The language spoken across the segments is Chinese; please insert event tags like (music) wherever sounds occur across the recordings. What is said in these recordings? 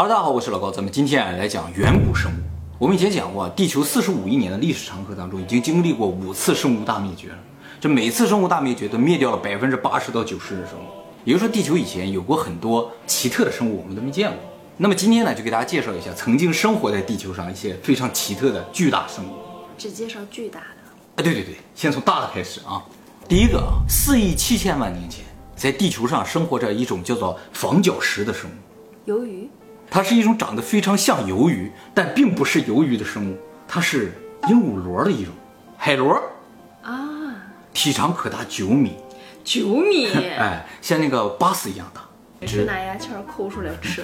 哈喽，大家好，我是老高，咱们今天啊来讲远古生物。我们以前讲过，地球四十五亿年的历史长河当中，已经经历过五次生物大灭绝了。这每次生物大灭绝都灭掉了百分之八十到九十的生物，也就是说，地球以前有过很多奇特的生物，我们都没见过。那么今天呢，就给大家介绍一下曾经生活在地球上一些非常奇特的巨大生物。只介绍巨大的。哎，对对对，先从大的开始啊。第一个啊，四亿七千万年前，在地球上生活着一种叫做仿角石的生物。鱿鱼，它是一种长得非常像鱿鱼，但并不是鱿鱼的生物。它是鹦鹉螺的一种海螺，啊，体长可达九米，九米，(laughs) 哎，像那个巴斯一样大。也是拿牙签儿抠出来吃。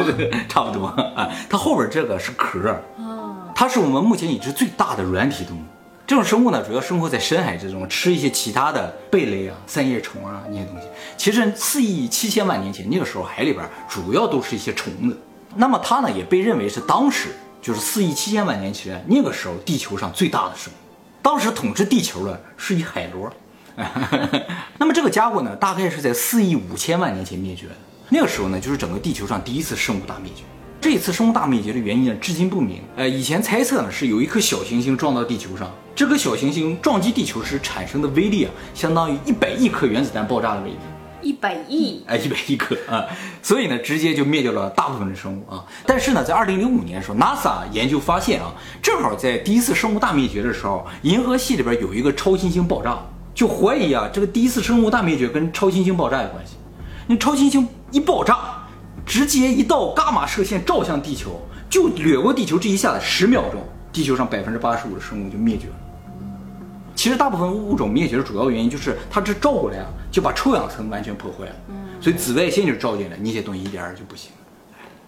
(laughs) 差不多啊。它后边这个是壳，哦，它是我们目前已知最大的软体动物。这种生物呢，主要生活在深海之中，吃一些其他的贝类啊、三叶虫啊那些东西。其实四亿七千万年前，那个时候海里边主要都是一些虫子。那么它呢，也被认为是当时就是四亿七千万年前那个时候地球上最大的生物。当时统治地球的是一海螺。(laughs) 那么这个家伙呢，大概是在四亿五千万年前灭绝的。那个时候呢，就是整个地球上第一次生物大灭绝。这一次生物大灭绝的原因呢，至今不明。呃，以前猜测呢是有一颗小行星撞到地球上，这颗小行星撞击地球时产生的威力啊，相当于一百亿颗原子弹爆炸的威力。一百亿，哎，一百亿颗啊，所以呢，直接就灭掉了大部分的生物啊。但是呢，在二零零五年的时候，NASA 研究发现啊，正好在第一次生物大灭绝的时候，银河系里边有一个超新星爆炸，就怀疑啊，这个第一次生物大灭绝跟超新星爆炸有关系。那超新星一爆炸，直接一道伽马射线照向地球，就掠过地球这一下子十秒钟，地球上百分之八十五的生物就灭绝了。其实大部分物种灭绝的主要原因就是它这照过来啊，就把臭氧层完全破坏了，所以紫外线就照进来，那些东西一点儿就不行。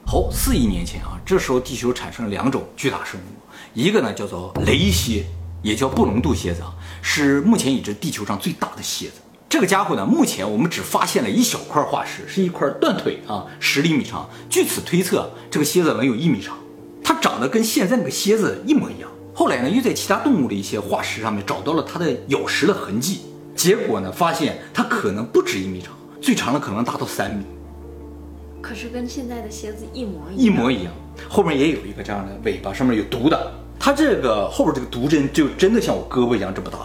好，四亿年前啊，这时候地球产生了两种巨大生物，一个呢叫做雷蝎，也叫布隆度蝎子啊，是目前已知地球上最大的蝎子。这个家伙呢，目前我们只发现了一小块化石，是一块断腿啊，十厘米长。据此推测，这个蝎子能有一米长，它长得跟现在那个蝎子一模一样。后来呢，又在其他动物的一些化石上面找到了它的咬食的痕迹，结果呢，发现它可能不止一米长，最长的可能达到三米，可是跟现在的蝎子一模一样。一模一样。后面也有一个这样的尾巴，上面有毒的。它这个后边这个毒针就真的像我胳膊一样这么大。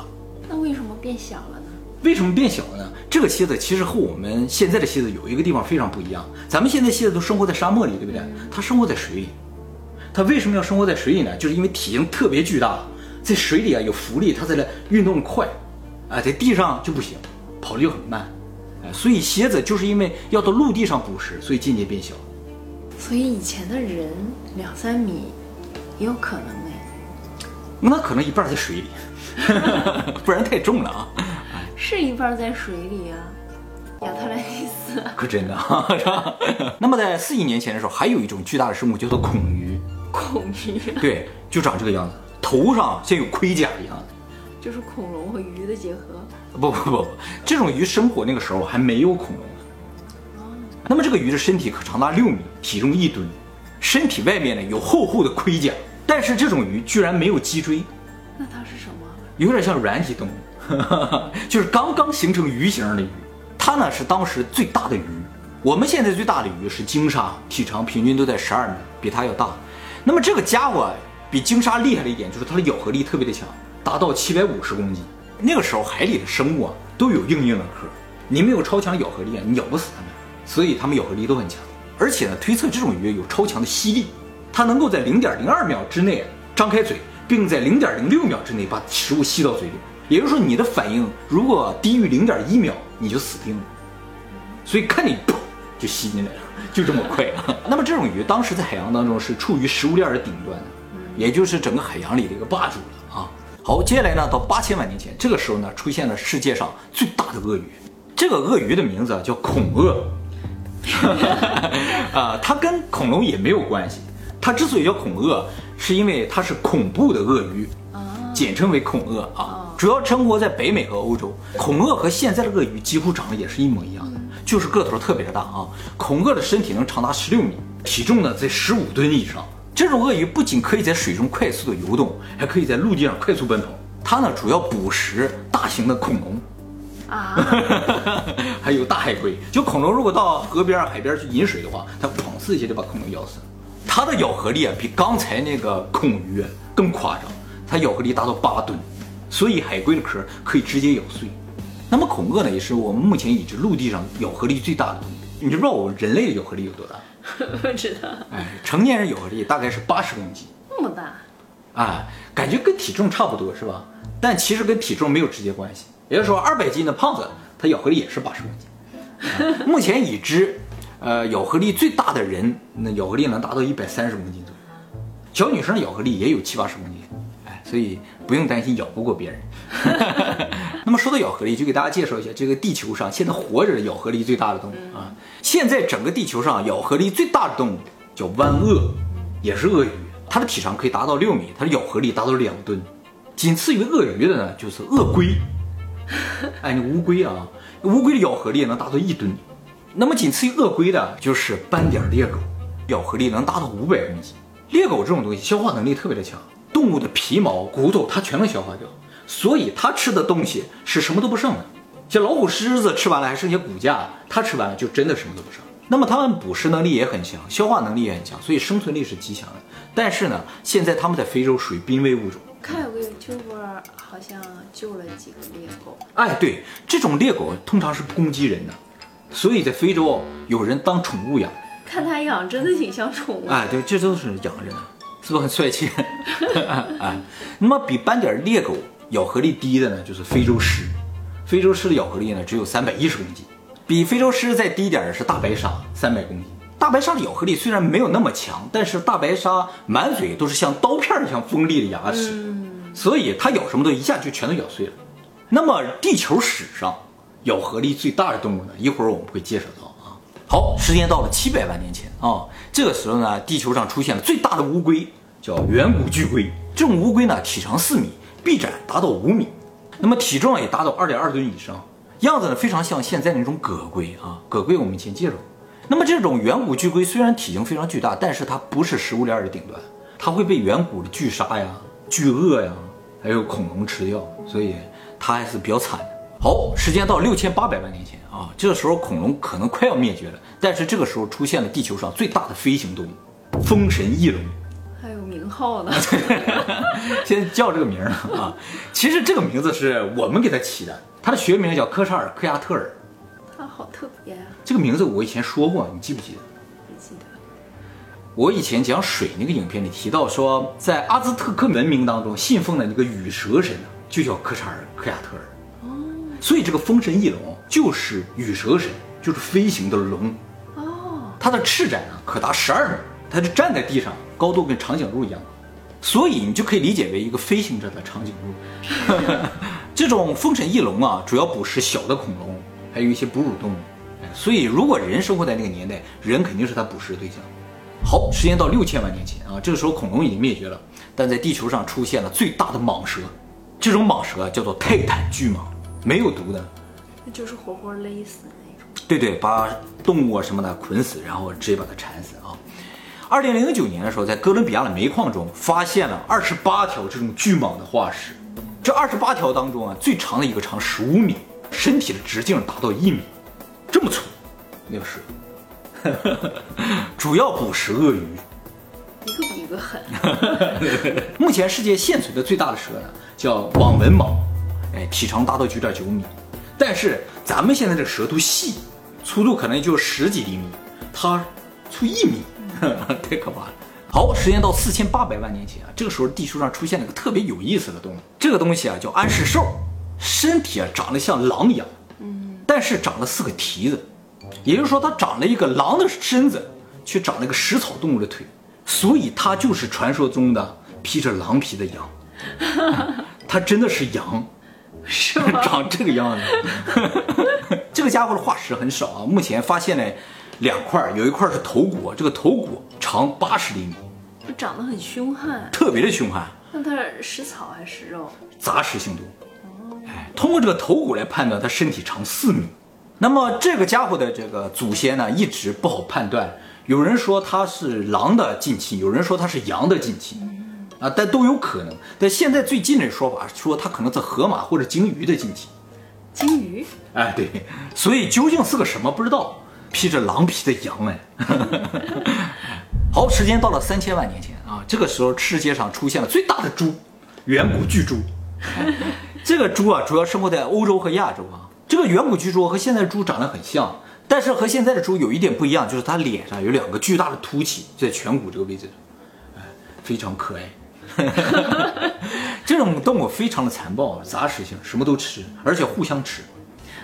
那为什么变小了呢？为什么变小了呢？这个蝎子其实和我们现在的蝎子有一个地方非常不一样。咱们现在蝎子都生活在沙漠里，对不对？它生活在水里。它为什么要生活在水里呢？就是因为体型特别巨大，在水里啊有浮力，它在那运动快，啊，在地上就不行，跑的又很慢，哎，所以蝎子就是因为要到陆地上捕食，所以渐渐变小。所以以前的人两三米也有可能哎，那可能一半在水里，(laughs) 不然太重了啊。是一半在水里啊，亚特兰蒂斯。可真的啊，是吧？那么在四亿年前的时候，还有一种巨大的生物叫做孔鱼，孔鱼对，就长这个样子，头上像有盔甲一样的。就是恐龙和鱼的结合。不不不不，这种鱼生活那个时候还没有恐龙呢。那么这个鱼的身体可长达六米，体重一吨，身体外面呢有厚厚的盔甲，但是这种鱼居然没有脊椎，那它是什么？有点像软体动物，(laughs) 就是刚刚形成鱼形的鱼。它呢是当时最大的鱼，我们现在最大的鱼是鲸鲨，体长平均都在十二米，比它要大。那么这个家伙比鲸鲨厉害的一点就是它的咬合力特别的强，达到七百五十公斤。那个时候海里的生物啊都有硬硬的壳，你没有超强咬合力啊，你咬不死它们，所以它们咬合力都很强。而且呢，推测这种鱼有超强的吸力，它能够在零点零二秒之内张开嘴，并在零点零六秒之内把食物吸到嘴里。也就是说，你的反应如果低于零点一秒，你就死定了。所以看你噗就吸进来了，(laughs) 就这么快。(laughs) 那么这种鱼当时在海洋当中是处于食物链的顶端的，也就是整个海洋里的一个霸主了啊。好，接下来呢，到八千万年前，这个时候呢，出现了世界上最大的鳄鱼。这个鳄鱼的名字啊叫恐鳄，(laughs) 啊，它跟恐龙也没有关系。它之所以叫恐鳄，是因为它是恐怖的鳄鱼，简称为恐鳄啊。主要生活在北美和欧洲。恐鳄和现在的鳄鱼几乎长得也是一模一样的，就是个头特别的大啊。恐鳄的身体能长达十六米，体重呢在十五吨以上。这种鳄鱼不仅可以在水中快速的游动，还可以在陆地上快速奔跑。它呢主要捕食大型的恐龙，啊，(laughs) 还有大海龟。就恐龙如果到河边、海边去饮水的话，它砰呲一下就把恐龙咬死了。它的咬合力啊，比刚才那个恐鱼更夸张，它咬合力达到八吨，所以海龟的壳可以直接咬碎。那么恐鳄呢，也是我们目前已知陆地上咬合力最大的动物。你知不知道我们人类的咬合力有多大？(laughs) 不知道哎，成年人咬合力大概是八十公斤，那么大，哎，感觉跟体重差不多是吧？但其实跟体重没有直接关系。也就是说，二百斤的胖子，他咬合力也是八十公斤。啊目前已知，呃，咬合力最大的人，那咬合力能达到一百三十公斤左右。小女生咬合力也有七八十公斤，哎，所以不用担心咬不过别人。(laughs) 那么说到咬合力，就给大家介绍一下这个地球上现在活着的咬合力最大的动物啊。现在整个地球上咬合力最大的动物叫湾鳄，也是鳄鱼，它的体长可以达到六米，它的咬合力达到两吨。仅次于鳄鱼的呢，就是鳄龟。(laughs) 哎，那乌龟啊，乌龟的咬合力能达到一吨。那么仅次于鳄龟的就是斑点猎狗，咬合力能达到五百公斤。猎狗这种东西消化能力特别的强，动物的皮毛、骨头它全能消化掉，所以它吃的东西是什么都不剩的。像老虎、狮子吃完了还剩下骨架，它吃完了就真的什么都不剩。那么它们捕食能力也很强，消化能力也很强，所以生存力是极强的。但是呢，现在它们在非洲属于濒危物种。看有个 YouTuber 好像救了几个猎狗，哎，对，这种猎狗通常是不攻击人的，所以在非洲有人当宠物养。看它养真的挺像宠物。哎，对，这都是养着的，是不是很帅气？哎，(laughs) 那么比斑点猎狗咬合力低的呢，就是非洲狮。非洲狮的咬合力呢只有三百一十公斤，比非洲狮再低点儿的是大白鲨，三百公斤。大白鲨的咬合力虽然没有那么强，但是大白鲨满嘴都是像刀片儿一样锋利的牙齿，所以它咬什么都一下就全都咬碎了。那么地球史上咬合力最大的动物呢？一会儿我们会介绍到啊。好，时间到了七百万年前啊，这个时候呢，地球上出现了最大的乌龟，叫远古巨龟。这种乌龟呢，体长四米，臂展达到五米，那么体重也达到二点二吨以上，样子呢非常像现在那种葛龟啊。葛龟我们以前介绍过。那么这种远古巨龟虽然体型非常巨大，但是它不是食物链的顶端，它会被远古的巨鲨呀、巨鳄呀，还有恐龙吃掉，所以它还是比较惨的。好，时间到六千八百万年前啊，这个时候恐龙可能快要灭绝了，但是这个时候出现了地球上最大的飞行动物——风神翼龙。还有名号呢，(laughs) 现在叫这个名儿啊，其实这个名字是我们给它起的，它的学名叫科查尔克亚特尔。它好特别啊、这个名字我以前说过，你记不记得？不记得。我以前讲水那个影片里提到说，在阿兹特克文明当中信奉的那个羽蛇神呢，就叫科查尔克亚特尔。所以这个风神翼龙就是羽蛇神，就是飞行的龙。哦，它的翅展呢可达十二米，它就站在地上，高度跟长颈鹿一样，所以你就可以理解为一个飞行着的长颈鹿。(laughs) 这种风神翼龙啊，主要捕食小的恐龙，还有一些哺乳动物。哎所以如果人生活在那个年代，人肯定是它捕食的对象。好，时间到六千万年前啊，这个时候恐龙已经灭绝了，但在地球上出现了最大的蟒蛇，这种蟒蛇啊叫做泰坦巨蟒，没有毒的，那就是活活勒死的那种。对对，把动物啊什么的捆死，然后直接把它缠死啊。二零零九年的时候，在哥伦比亚的煤矿中发现了二十八条这种巨蟒的化石。这二十八条当中啊，最长的一个长十五米，身体的直径达到一米，这么粗，那个蛇。(laughs) 主要捕食鳄鱼。一个比一个狠，(laughs) 目前世界现存的最大的蛇呢，叫网纹蟒，哎，体长达到九点九米。但是咱们现在这个蛇都细，粗度可能就十几厘米，它粗一米，(laughs) 太可怕了。好，时间到四千八百万年前啊，这个时候地球上出现了一个特别有意思的动物，这个东西啊叫安氏兽，身体啊长得像狼一样，嗯，但是长了四个蹄子，也就是说它长了一个狼的身子，却长了一个食草动物的腿，所以它就是传说中的披着狼皮的羊，(laughs) (laughs) 它真的是羊，是吗？(laughs) 长这个样子。(laughs) 这个家伙的化石很少啊，目前发现了两块儿，有一块是头骨，这个头骨长八十厘米，就长得很凶悍。特别的凶悍，那它是食草还是食肉？杂食性动物。哎，通过这个头骨来判断，它身体长四米。那么这个家伙的这个祖先呢，一直不好判断。有人说它是狼的近亲，有人说它是羊的近亲，啊，但都有可能。但现在最近的说法说它可能是河马或者鲸鱼的近亲。鲸鱼？哎，对，所以究竟是个什么不知道，披着狼皮的羊哎。(laughs) 好，时间到了三千万年前啊，这个时候世界上出现了最大的猪——远古巨猪。这个猪啊，主要生活在欧洲和亚洲啊。这个远古巨猪和现在的猪长得很像，但是和现在的猪有一点不一样，就是它脸上有两个巨大的凸起，在颧骨这个位置，哎，非常可爱。(laughs) 这种动物非常的残暴，杂食性，什么都吃，而且互相吃。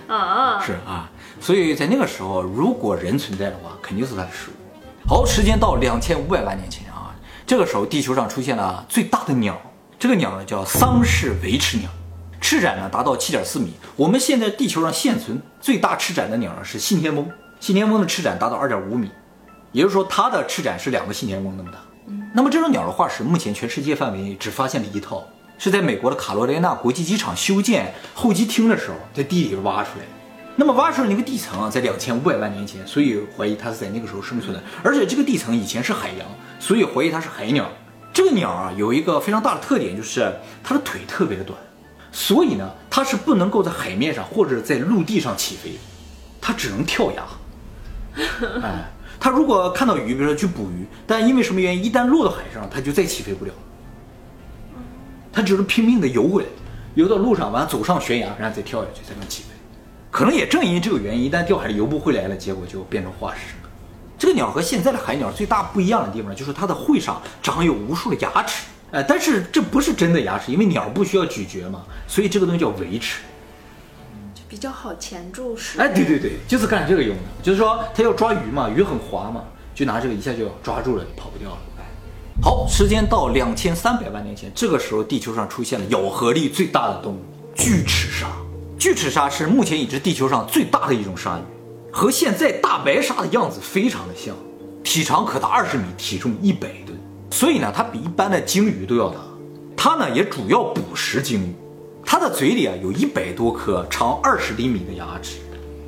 啊，是啊，所以在那个时候，如果人存在的话，肯定是它的食物。好，时间到两千五百万年前啊，这个时候地球上出现了最大的鸟，这个鸟呢叫桑氏维持鸟，翅展呢达到七点四米。我们现在地球上现存最大翅展的鸟呢是信天翁，信天翁的翅展达到二点五米，也就是说它的翅展是两个信天翁那么大。那么这种鸟的化石，目前全世界范围只发现了一套，是在美国的卡罗莱纳国际机场修建候机厅的时候，在地里挖出来的。那么挖出来那个地层啊，在两千五百万年前，所以怀疑它是在那个时候生存的。而且这个地层以前是海洋，所以怀疑它是海鸟。这个鸟啊，有一个非常大的特点，就是它的腿特别的短，所以呢，它是不能够在海面上或者在陆地上起飞，它只能跳崖。(laughs) 哎。它如果看到鱼，比如说去捕鱼，但因为什么原因，一旦落到海上，它就再起飞不了。它只是拼命的游回来，游到路上，完走上悬崖，然后再跳下去才能起飞。可能也正因为这个原因，一旦掉海里游不回来了，结果就变成化石。这个鸟和现在的海鸟最大不一样的地方，就是它的喙上长有无数的牙齿。哎，但是这不是真的牙齿，因为鸟不需要咀嚼嘛，所以这个东西叫维齿。比较好钳住食。哎，对对对，就是干这个用的。就是说，它要抓鱼嘛，鱼很滑嘛，就拿这个一下就抓住了，跑不掉了。好，时间到两千三百万年前，这个时候地球上出现了咬合力最大的动物——巨齿鲨。巨齿鲨是目前已知地球上最大的一种鲨鱼，和现在大白鲨的样子非常的像，体长可达二十米，体重一百吨，所以呢，它比一般的鲸鱼都要大。它呢，也主要捕食鲸鱼。它的嘴里啊有一百多颗长二十厘米的牙齿，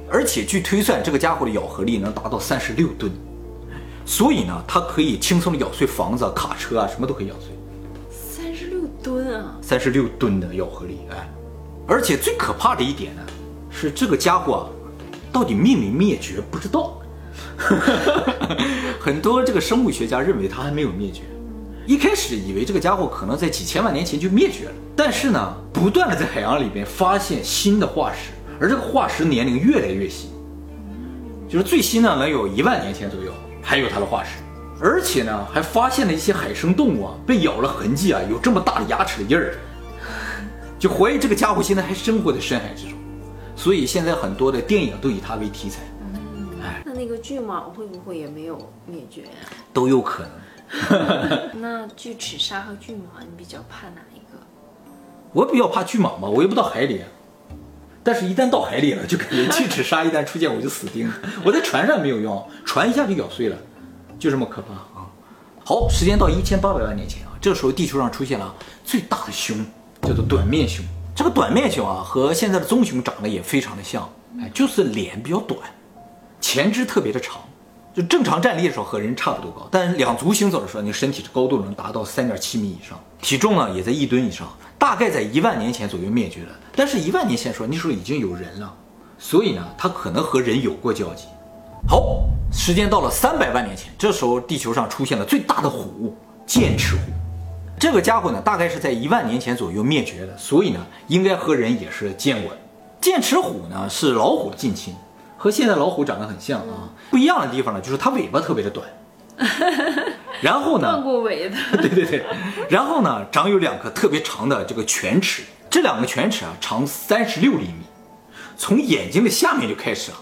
而且据推算，这个家伙的咬合力能达到三十六吨，所以呢，它可以轻松的咬碎房子、卡车啊，什么都可以咬碎。三十六吨啊！三十六吨的咬合力，哎，而且最可怕的一点呢，是这个家伙啊到底灭没灭绝不知道，(laughs) 很多这个生物学家认为它还没有灭绝。一开始以为这个家伙可能在几千万年前就灭绝了，但是呢，不断的在海洋里边发现新的化石，而这个化石年龄越来越新，就是最新呢能有一万年前左右，还有它的化石，而且呢，还发现了一些海生动物啊被咬了痕迹啊，有这么大的牙齿的印儿，就怀疑这个家伙现在还生活在深海之中，所以现在很多的电影都以它为题材。哎，那那个巨蟒会不会也没有灭绝呀？都有可能。(laughs) 那巨齿鲨和巨蟒，你比较怕哪一个？我比较怕巨蟒吧，我又不到海里。但是，一旦到海里了，就感觉巨齿鲨一旦出现，我就死定了。(laughs) 我在船上没有用，船一下就咬碎了，就这么可怕啊！好，时间到一千八百万年前啊，这时候地球上出现了最大的熊，叫做短面熊。这个短面熊啊，和现在的棕熊长得也非常的像，哎，就是脸比较短，前肢特别的长。就正常站立的时候和人差不多高，但是两足行走的时候，你身体的高度能达到三点七米以上，体重呢也在一吨以上，大概在一万年前左右灭绝了。但是，一万年前说那时候已经有人了，所以呢，它可能和人有过交集。好，时间到了三百万年前，这时候地球上出现了最大的虎——剑齿虎。这个家伙呢，大概是在一万年前左右灭绝的，所以呢，应该和人也是见过的。剑齿虎呢是老虎的近亲。和现在老虎长得很像啊，不一样的地方呢，就是它尾巴特别的短，(laughs) 然后呢，断过尾的，(laughs) 对对对，然后呢，长有两颗特别长的这个犬齿，这两个犬齿啊，长三十六厘米，从眼睛的下面就开始了，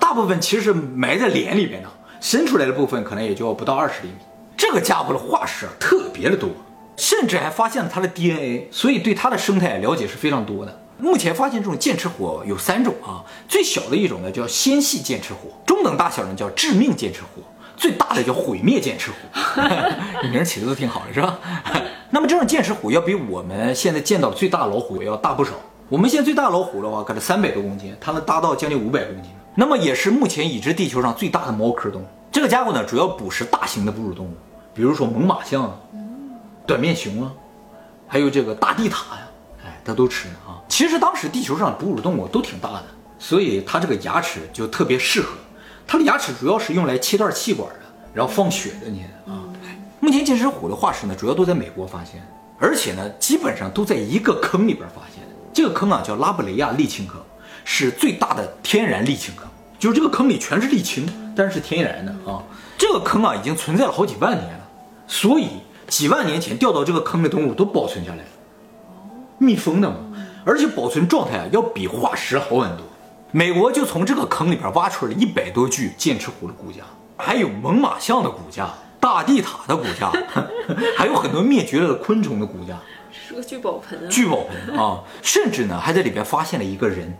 大部分其实是埋在脸里边的，伸出来的部分可能也就不到二十厘米。这个家伙的化石特别的多，甚至还发现了它的 DNA，所以对它的生态了解是非常多的。目前发现这种剑齿虎有三种啊，最小的一种呢叫纤细剑齿虎，中等大小呢叫致命剑齿虎，最大的叫毁灭剑齿虎。(laughs) 名起的都挺好的是吧？(laughs) 那么这种剑齿虎要比我们现在见到最大老虎要大不少。我们现在最大老虎的话，可能三百多公斤，它能达到将近五百公斤。那么也是目前已知地球上最大的猫科动物。这个家伙呢，主要捕食大型的哺乳动物，比如说猛犸象啊、短面熊啊，还有这个大地獭呀。哎它都吃啊。其实当时地球上哺乳动物都挺大的，所以它这个牙齿就特别适合。它的牙齿主要是用来切断气管的，然后放血的。你看啊，目前剑齿虎的化石呢，主要都在美国发现，而且呢，基本上都在一个坑里边发现的。这个坑啊叫拉布雷亚沥青坑，是最大的天然沥青坑，就是这个坑里全是沥青，但是是天然的啊。这个坑啊已经存在了好几万年了，所以几万年前掉到这个坑的动物都保存下来了，密封的嘛，而且保存状态啊要比化石好很多。美国就从这个坑里边挖出了一百多具剑齿虎的骨架，还有猛犸象的骨架、大地塔的骨架，(laughs) 还有很多灭绝了的昆虫的骨架，是个聚宝盆啊！聚宝盆啊！甚至呢还在里边发现了一个人，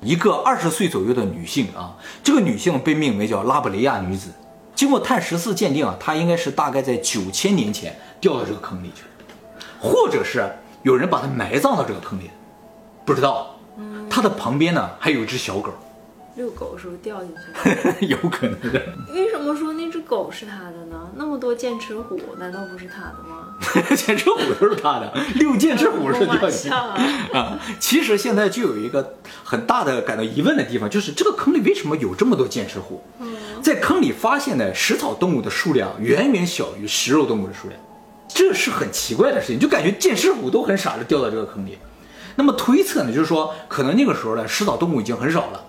一个二十岁左右的女性啊，这个女性被命名叫拉布雷亚女子。经过碳十四鉴定啊，她应该是大概在九千年前掉到这个坑里去了，或者是有人把她埋葬到这个坑里，不知道。它的旁边呢还有一只小狗，遛狗时候掉进去 (laughs) 有可能的。为什么说那只狗是他的呢？那么多剑齿虎，难道不是他的吗？(laughs) 剑齿虎都是他的，遛剑齿虎是掉进去啊。其实现在就有一个很大的感到疑问的地方，就是这个坑里为什么有这么多剑齿虎？在坑里发现的食草动物的数量远远小于食肉动物的数量，这是很奇怪的事情，就感觉剑齿虎都很傻的掉到这个坑里。那么推测呢，就是说，可能那个时候呢，食草动物已经很少了，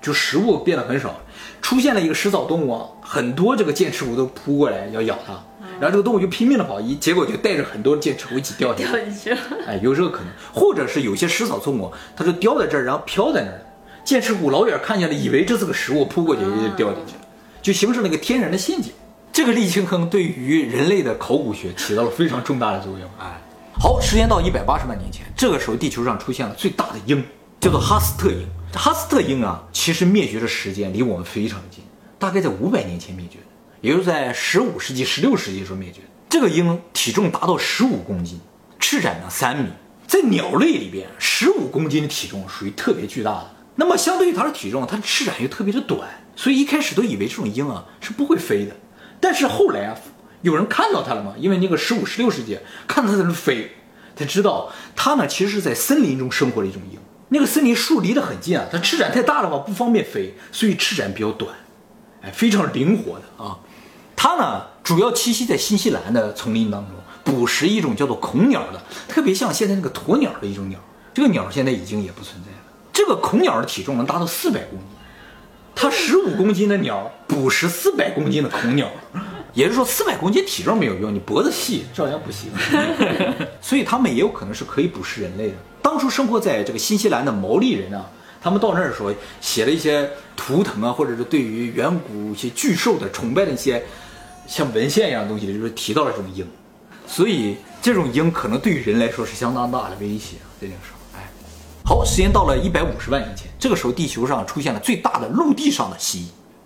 就食物变得很少，出现了一个食草动物，啊很多这个剑齿虎都扑过来要咬它，然后这个动物就拼命的跑，一结果就带着很多剑齿虎一起掉进去了。哎，有这个可能，或者是有些食草动物，它就掉在这儿，然后飘在那儿，剑齿虎老远看见了，以为这是个食物，扑过去就掉进去了，就形成了一个天然的陷阱。这个沥青坑对于人类的考古学起到了非常重大的作用，哎。好，时间到一百八十万年前，这个时候地球上出现了最大的鹰，叫做哈斯特鹰。哈斯特鹰啊，其实灭绝的时间离我们非常近，大概在五百年前灭绝的，也就是在十五世纪、十六世纪的时候灭绝的。这个鹰体重达到十五公斤，翅展呢三米，在鸟类里边，十五公斤的体重属于特别巨大的。那么相对于它的体重，它的翅展又特别的短，所以一开始都以为这种鹰啊是不会飞的。但是后来啊。有人看到它了吗？因为那个十五、十六世纪看到它在那飞，才知道它呢其实是在森林中生活的一种鹰。那个森林树离得很近啊，它翅展太大了嘛，不方便飞，所以翅展比较短，哎，非常灵活的啊。它呢主要栖息在新西兰的丛林当中，捕食一种叫做恐鸟的，特别像现在那个鸵鸟的一种鸟。这个鸟现在已经也不存在了。这个恐鸟的体重能达到四百公斤，它十五公斤的鸟捕食四百公斤的恐鸟。也就是说，四百公斤体重没有用，你脖子细照样不行。(laughs) 所以他们也有可能是可以捕食人类的。当初生活在这个新西兰的毛利人啊，他们到那儿的时候写了一些图腾啊，或者是对于远古一些巨兽的崇拜的一些像文献一样的东西，就是提到了这种鹰。所以这种鹰可能对于人来说是相当大的威胁。这件事，好，时间到了一百五十万年前，这个时候地球上出现了最大的陆地上的蜥蜴，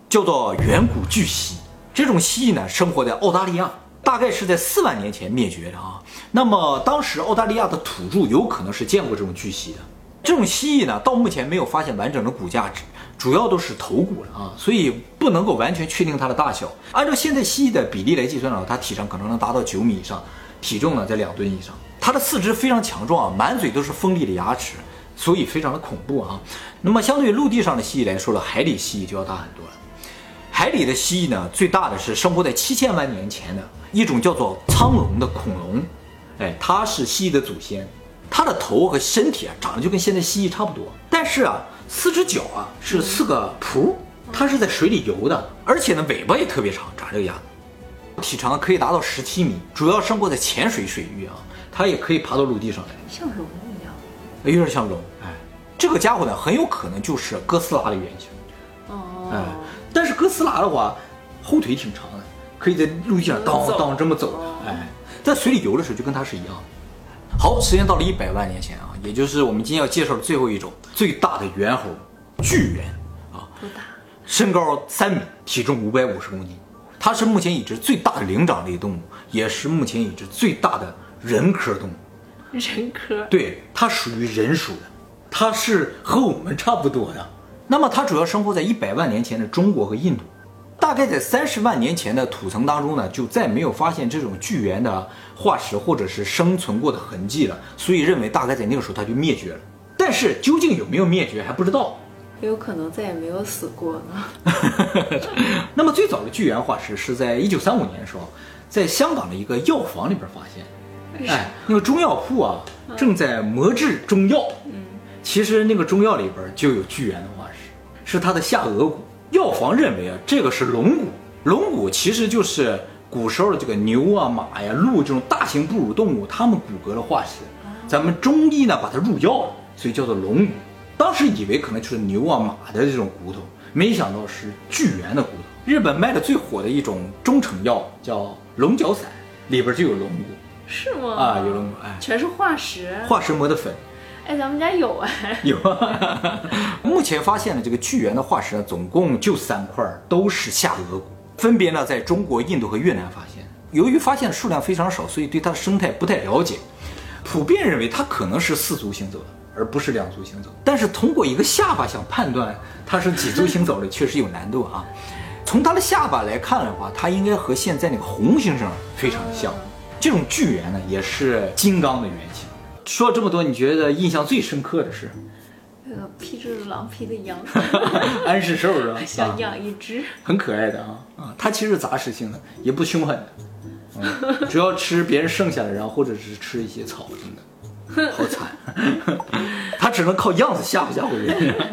叫做远古巨蜥。这种蜥蜴呢，生活在澳大利亚，大概是在四万年前灭绝的啊。那么当时澳大利亚的土著有可能是见过这种巨蜥的。这种蜥蜴呢，到目前没有发现完整的骨架，主要都是头骨了啊，所以不能够完全确定它的大小。按照现在蜥蜴的比例来计算的话，它体长可能能达到九米以上，体重呢在两吨以上。它的四肢非常强壮啊，满嘴都是锋利的牙齿，所以非常的恐怖啊。那么相对于陆地上的蜥蜴来说呢，海底蜥蜴就要大很多了。海里的蜥蜴呢，最大的是生活在七千万年前的一种叫做苍龙的恐龙，哎，它是蜥蜴的祖先，它的头和身体啊长得就跟现在蜥蜴差不多，但是啊，四只脚啊是四个蹼，它是在水里游的，而且呢尾巴也特别长，长这个样子，体长可以达到十七米，主要生活在浅水水域啊，它也可以爬到陆地上来，像龙一样，有点像龙，哎，这个家伙呢很有可能就是哥斯拉的原型，哦，哎。但是哥斯拉的话，后腿挺长的，可以在陆地上当当这么走。哎，在水里游的时候就跟它是一样。好，时间到了一百万年前啊，也就是我们今天要介绍的最后一种最大的猿猴——巨猿啊。多大？身高三米，体重五百五十公斤。它是目前已知最大的灵长类动物，也是目前已知最大的人科动物。(laughs) 人科？对，它属于人属的，它是和我们差不多的。那么它主要生活在一百万年前的中国和印度，大概在三十万年前的土层当中呢，就再没有发现这种巨猿的化石或者是生存过的痕迹了，所以认为大概在那个时候它就灭绝了。但是究竟有没有灭绝还不知道。有可能再也没有死过呢。(laughs) (laughs) 那么最早的巨猿化石是在一九三五年的时候，在香港的一个药房里边发现。哎，那个中药铺啊，正在磨制中药。嗯，其实那个中药里边就有巨猿的化石，是它的下颚骨。药房认为啊，这个是龙骨。龙骨其实就是古时候的这个牛啊、马呀、鹿这种大型哺乳动物它们骨骼的化石。咱们中医呢把它入药了，所以叫做龙骨。当时以为可能就是牛啊马的这种骨头，没想到是巨猿的骨头。日本卖的最火的一种中成药叫龙角散，里边就有龙骨。是吗？啊，有龙骨，哎，全是化石。化石磨的粉。哎，咱们家有哎。有啊。(laughs) 目前发现的这个巨猿的化石呢，总共就三块，都是下颚骨，分别呢在中国、印度和越南发现。由于发现的数量非常少，所以对它的生态不太了解，普遍认为它可能是四足行走的。而不是两足行走，但是通过一个下巴想判断它是几足行走的，确实有难度啊。从它的下巴来看的话，它应该和现在那个红猩猩非常像。这种巨猿呢，也是金刚的原型。说了这么多，你觉得印象最深刻的是？那个披着狼皮的羊，(laughs) 安氏兽是吧？(laughs) 想养一只，很可爱的啊啊！它其实杂食性的，也不凶狠的，嗯，主要吃别人剩下的，然后或者是吃一些草什么的。好惨，(laughs) 它只能靠样子吓唬吓唬人。